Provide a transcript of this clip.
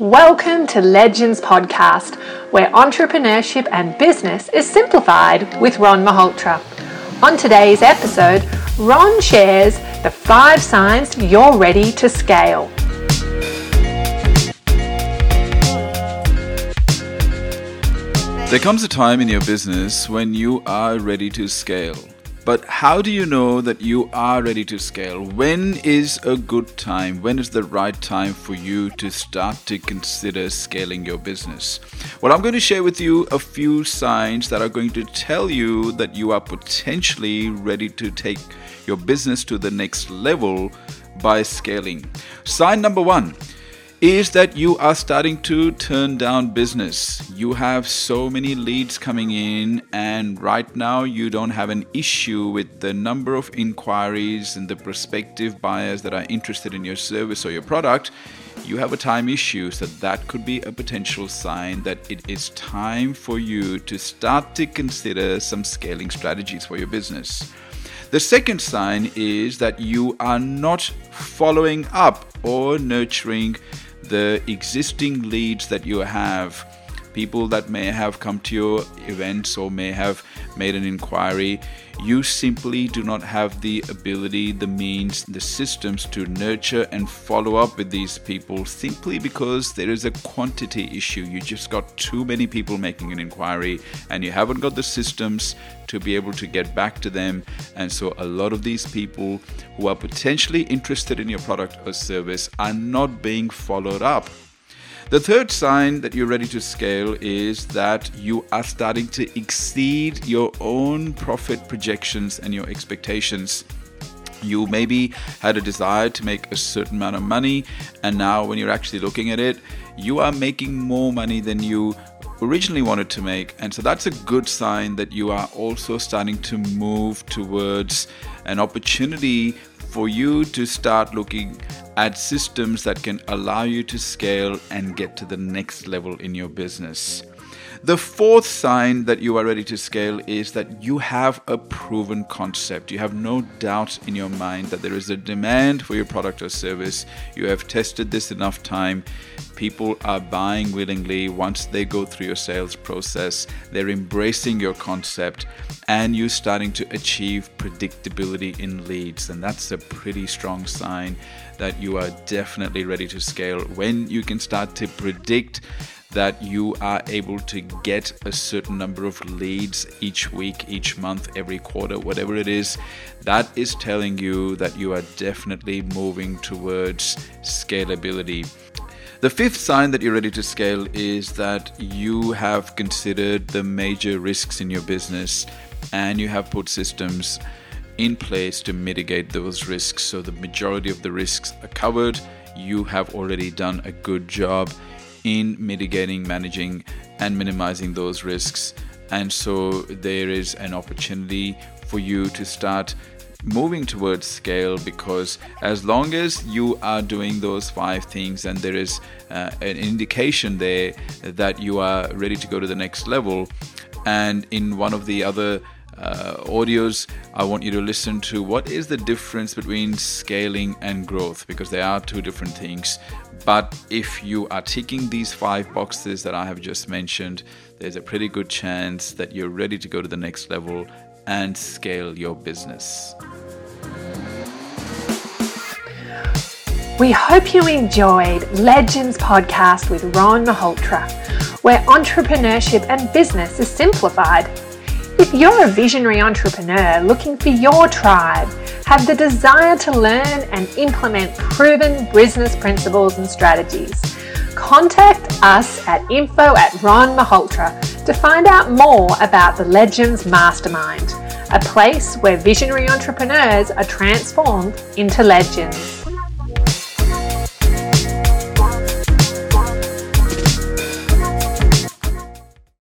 Welcome to Legends Podcast, where entrepreneurship and business is simplified with Ron Malhotra. On today's episode, Ron shares the five signs you're ready to scale. There comes a time in your business when you are ready to scale. But how do you know that you are ready to scale? When is a good time? When is the right time for you to start to consider scaling your business? Well, I'm going to share with you a few signs that are going to tell you that you are potentially ready to take your business to the next level by scaling. Sign number one is that you are starting to turn down business. You have so many leads coming in, and right now you don't have an issue with the number of inquiries and the prospective buyers that are interested in your service or your product. You have a time issue, so that could be a potential sign that it is time for you to start to consider some scaling strategies for your business. The second sign is that you are not following up or nurturing the existing leads that you have, people that may have come to your events or may have made an inquiry, you simply do not have the ability, the means, the systems to nurture and follow up with these people simply because there is a quantity issue. You just got too many people making an inquiry and you haven't got the systems to be able to get back to them. And so, a lot of these people who are potentially interested in your product or service are not being followed up the third sign that you're ready to scale is that you are starting to exceed your own profit projections and your expectations. You maybe had a desire to make a certain amount of money, and now when you're actually looking at it, you are making more money than you originally wanted to make. And so that's a good sign that you are also starting to move towards an opportunity for you to start looking at systems that can allow you to scale and get to the next level in your business. The fourth sign that you are ready to scale is that you have a proven concept. You have no doubt in your mind that there is a demand for your product or service. You have tested this enough time. People are buying willingly once they go through your sales process. They're embracing your concept and you're starting to achieve predictability in leads. And that's a pretty strong sign that you are definitely ready to scale when you can start to predict that you are able to get a certain number of leads each week, each month, every quarter, whatever it is, that is telling you that you are definitely moving towards scalability. The fifth sign that you're ready to scale is that you have considered the major risks in your business and you have put systems in place to mitigate those risks. So the majority of the risks are covered. You have already done a good job in mitigating, managing, and minimizing those risks. And so there is an opportunity for you to start moving towards scale because as long as you are doing those five things and there is uh, an indication there that you are ready to go to the next level and in one of the other uh, audios, I want you to listen to what is the difference between scaling and growth because they are two different things. But if you are ticking these five boxes that I have just mentioned, there's a pretty good chance that you're ready to go to the next level and scale your business. We hope you enjoyed Legends Podcast with Ron Malhotra, where entrepreneurship and business is simplified if you're a visionary entrepreneur looking for your tribe, have the desire to learn and implement proven business principles and strategies, contact us at info at Ron Malhotra to find out more about the Legends Mastermind, a place where visionary entrepreneurs are transformed into legends.